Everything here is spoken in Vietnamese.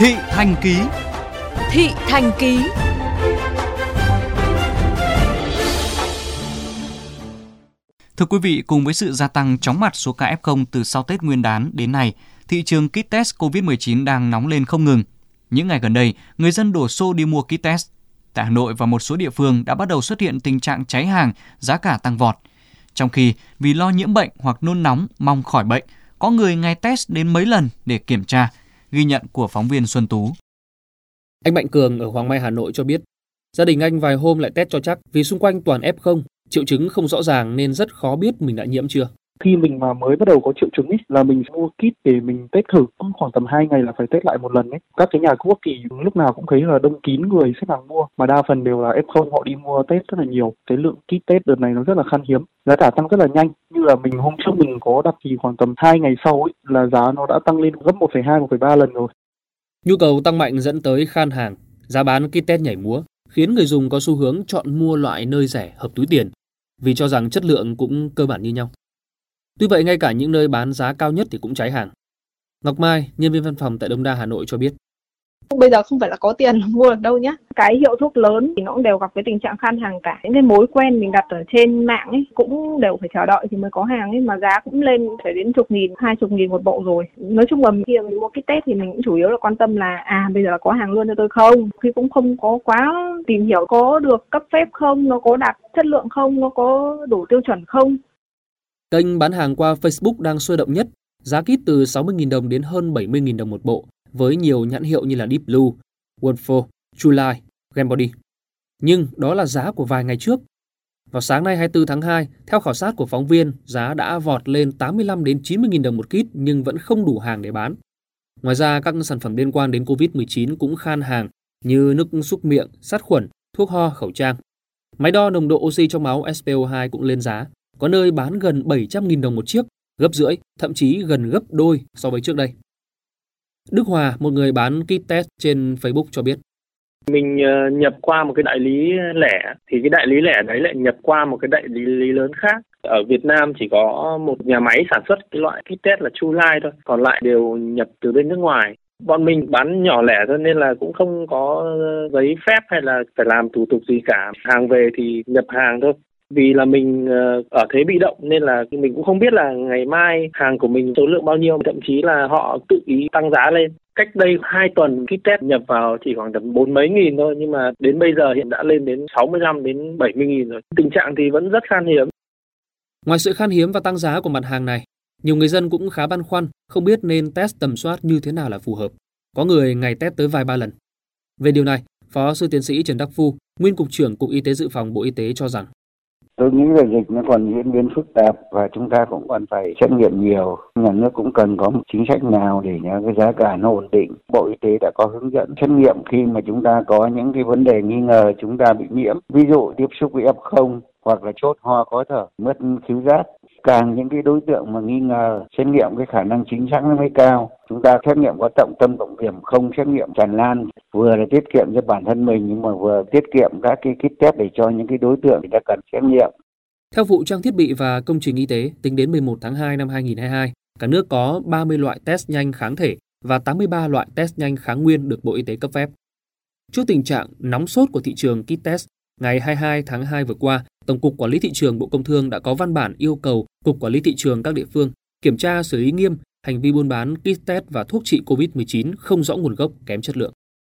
Thị Thành Ký Thị Thành Ký Thưa quý vị, cùng với sự gia tăng chóng mặt số ca F0 từ sau Tết Nguyên đán đến nay, thị trường kit test COVID-19 đang nóng lên không ngừng. Những ngày gần đây, người dân đổ xô đi mua kit test. Tại Hà Nội và một số địa phương đã bắt đầu xuất hiện tình trạng cháy hàng, giá cả tăng vọt. Trong khi vì lo nhiễm bệnh hoặc nôn nóng mong khỏi bệnh, có người ngày test đến mấy lần để kiểm tra, ghi nhận của phóng viên Xuân Tú. Anh Mạnh Cường ở Hoàng Mai Hà Nội cho biết, gia đình anh vài hôm lại test cho chắc vì xung quanh toàn F0, triệu chứng không rõ ràng nên rất khó biết mình đã nhiễm chưa khi mình mà mới bắt đầu có triệu chứng ấy là mình mua kit để mình test thử khoảng tầm 2 ngày là phải test lại một lần ấy. Các cái nhà thuốc thì lúc nào cũng thấy là đông kín người xếp hàng mua mà đa phần đều là f0 họ đi mua test rất là nhiều. Cái lượng kit test đợt này nó rất là khan hiếm giá cả tăng rất là nhanh. Như là mình hôm trước mình có đặt thì khoảng tầm 2 ngày sau ấy là giá nó đã tăng lên gấp 1,2 1,3 lần rồi. Nhu cầu tăng mạnh dẫn tới khan hàng giá bán kit test nhảy múa khiến người dùng có xu hướng chọn mua loại nơi rẻ hợp túi tiền. Vì cho rằng chất lượng cũng cơ bản như nhau. Tuy vậy, ngay cả những nơi bán giá cao nhất thì cũng cháy hàng. Ngọc Mai, nhân viên văn phòng tại Đông Đa Hà Nội cho biết. Bây giờ không phải là có tiền mua được đâu nhé. Cái hiệu thuốc lớn thì nó cũng đều gặp cái tình trạng khan hàng cả. Những cái mối quen mình đặt ở trên mạng ấy cũng đều phải chờ đợi thì mới có hàng ấy mà giá cũng lên phải đến chục nghìn, hai chục nghìn một bộ rồi. Nói chung là khi mình mua kit test thì mình cũng chủ yếu là quan tâm là à bây giờ là có hàng luôn cho tôi không. Khi cũng không có quá tìm hiểu có được cấp phép không, nó có đạt chất lượng không, nó có đủ tiêu chuẩn không. Kênh bán hàng qua Facebook đang sôi động nhất, giá kit từ 60.000 đồng đến hơn 70.000 đồng một bộ với nhiều nhãn hiệu như là Deep Blue, Wonderful, July, Gamebody. Nhưng đó là giá của vài ngày trước. Vào sáng nay 24 tháng 2, theo khảo sát của phóng viên, giá đã vọt lên 85 đến 90 000 đồng một kit nhưng vẫn không đủ hàng để bán. Ngoài ra, các sản phẩm liên quan đến COVID-19 cũng khan hàng như nước súc miệng, sát khuẩn, thuốc ho, khẩu trang. Máy đo nồng độ oxy trong máu SPO2 cũng lên giá, có nơi bán gần 700.000 đồng một chiếc, gấp rưỡi, thậm chí gần gấp đôi so với trước đây. Đức Hòa, một người bán kit test trên Facebook cho biết. Mình ờ, nhập qua một cái đại lý lẻ thì cái đại lý lẻ đấy lại nhập qua một cái đại lý lớn khác. Ở Việt Nam chỉ có một nhà máy sản xuất cái loại kit test là Chu Lai thôi, còn lại đều nhập từ bên nước ngoài. Bọn mình bán nhỏ lẻ thôi nên là cũng không có ờ, giấy phép hay là phải làm thủ tục gì cả. Hàng về thì nhập hàng thôi vì là mình ờ, ở thế bị động nên là mình cũng không biết là ngày mai hàng của mình số lượng bao nhiêu thậm chí là họ tự ý tăng giá lên. Cách đây 2 tuần kit test nhập vào chỉ khoảng tầm bốn mấy nghìn thôi nhưng mà đến bây giờ hiện đã lên đến 65 đến 70 nghìn rồi. Tình trạng thì vẫn rất khan hiếm. Ngoài sự khan hiếm và tăng giá của mặt hàng này nhiều người dân cũng khá băn khoăn không biết nên test tầm soát như thế nào là phù hợp. Có người ngày test tới vài ba lần. Về điều này Phó sư tiến sĩ Trần Đắc Phu, nguyên cục trưởng Cục Y tế Dự phòng Bộ Y tế cho rằng tôi nghĩ là dịch nó còn diễn biến phức tạp và chúng ta cũng còn phải xét nghiệm nhiều. Nhà nước cũng cần có một chính sách nào để nhà cái giá cả nó ổn định. Bộ y tế đã có hướng dẫn xét nghiệm khi mà chúng ta có những cái vấn đề nghi ngờ chúng ta bị nhiễm. Ví dụ tiếp xúc với f không hoặc là chốt ho khó thở, mất khứu giác. Càng những cái đối tượng mà nghi ngờ, xét nghiệm cái khả năng chính xác nó mới cao. Chúng ta xét nghiệm có trọng tâm trọng điểm không, xét nghiệm tràn lan vừa là tiết kiệm cho bản thân mình nhưng mà vừa tiết kiệm các cái kit test để cho những cái đối tượng người ta cần xét nghiệm theo vụ trang thiết bị và công trình y tế, tính đến 11 tháng 2 năm 2022, cả nước có 30 loại test nhanh kháng thể và 83 loại test nhanh kháng nguyên được Bộ Y tế cấp phép. Trước tình trạng nóng sốt của thị trường kit test, ngày 22 tháng 2 vừa qua, Tổng cục Quản lý thị trường Bộ Công Thương đã có văn bản yêu cầu Cục Quản lý thị trường các địa phương kiểm tra xử lý nghiêm hành vi buôn bán kit test và thuốc trị COVID-19 không rõ nguồn gốc kém chất lượng.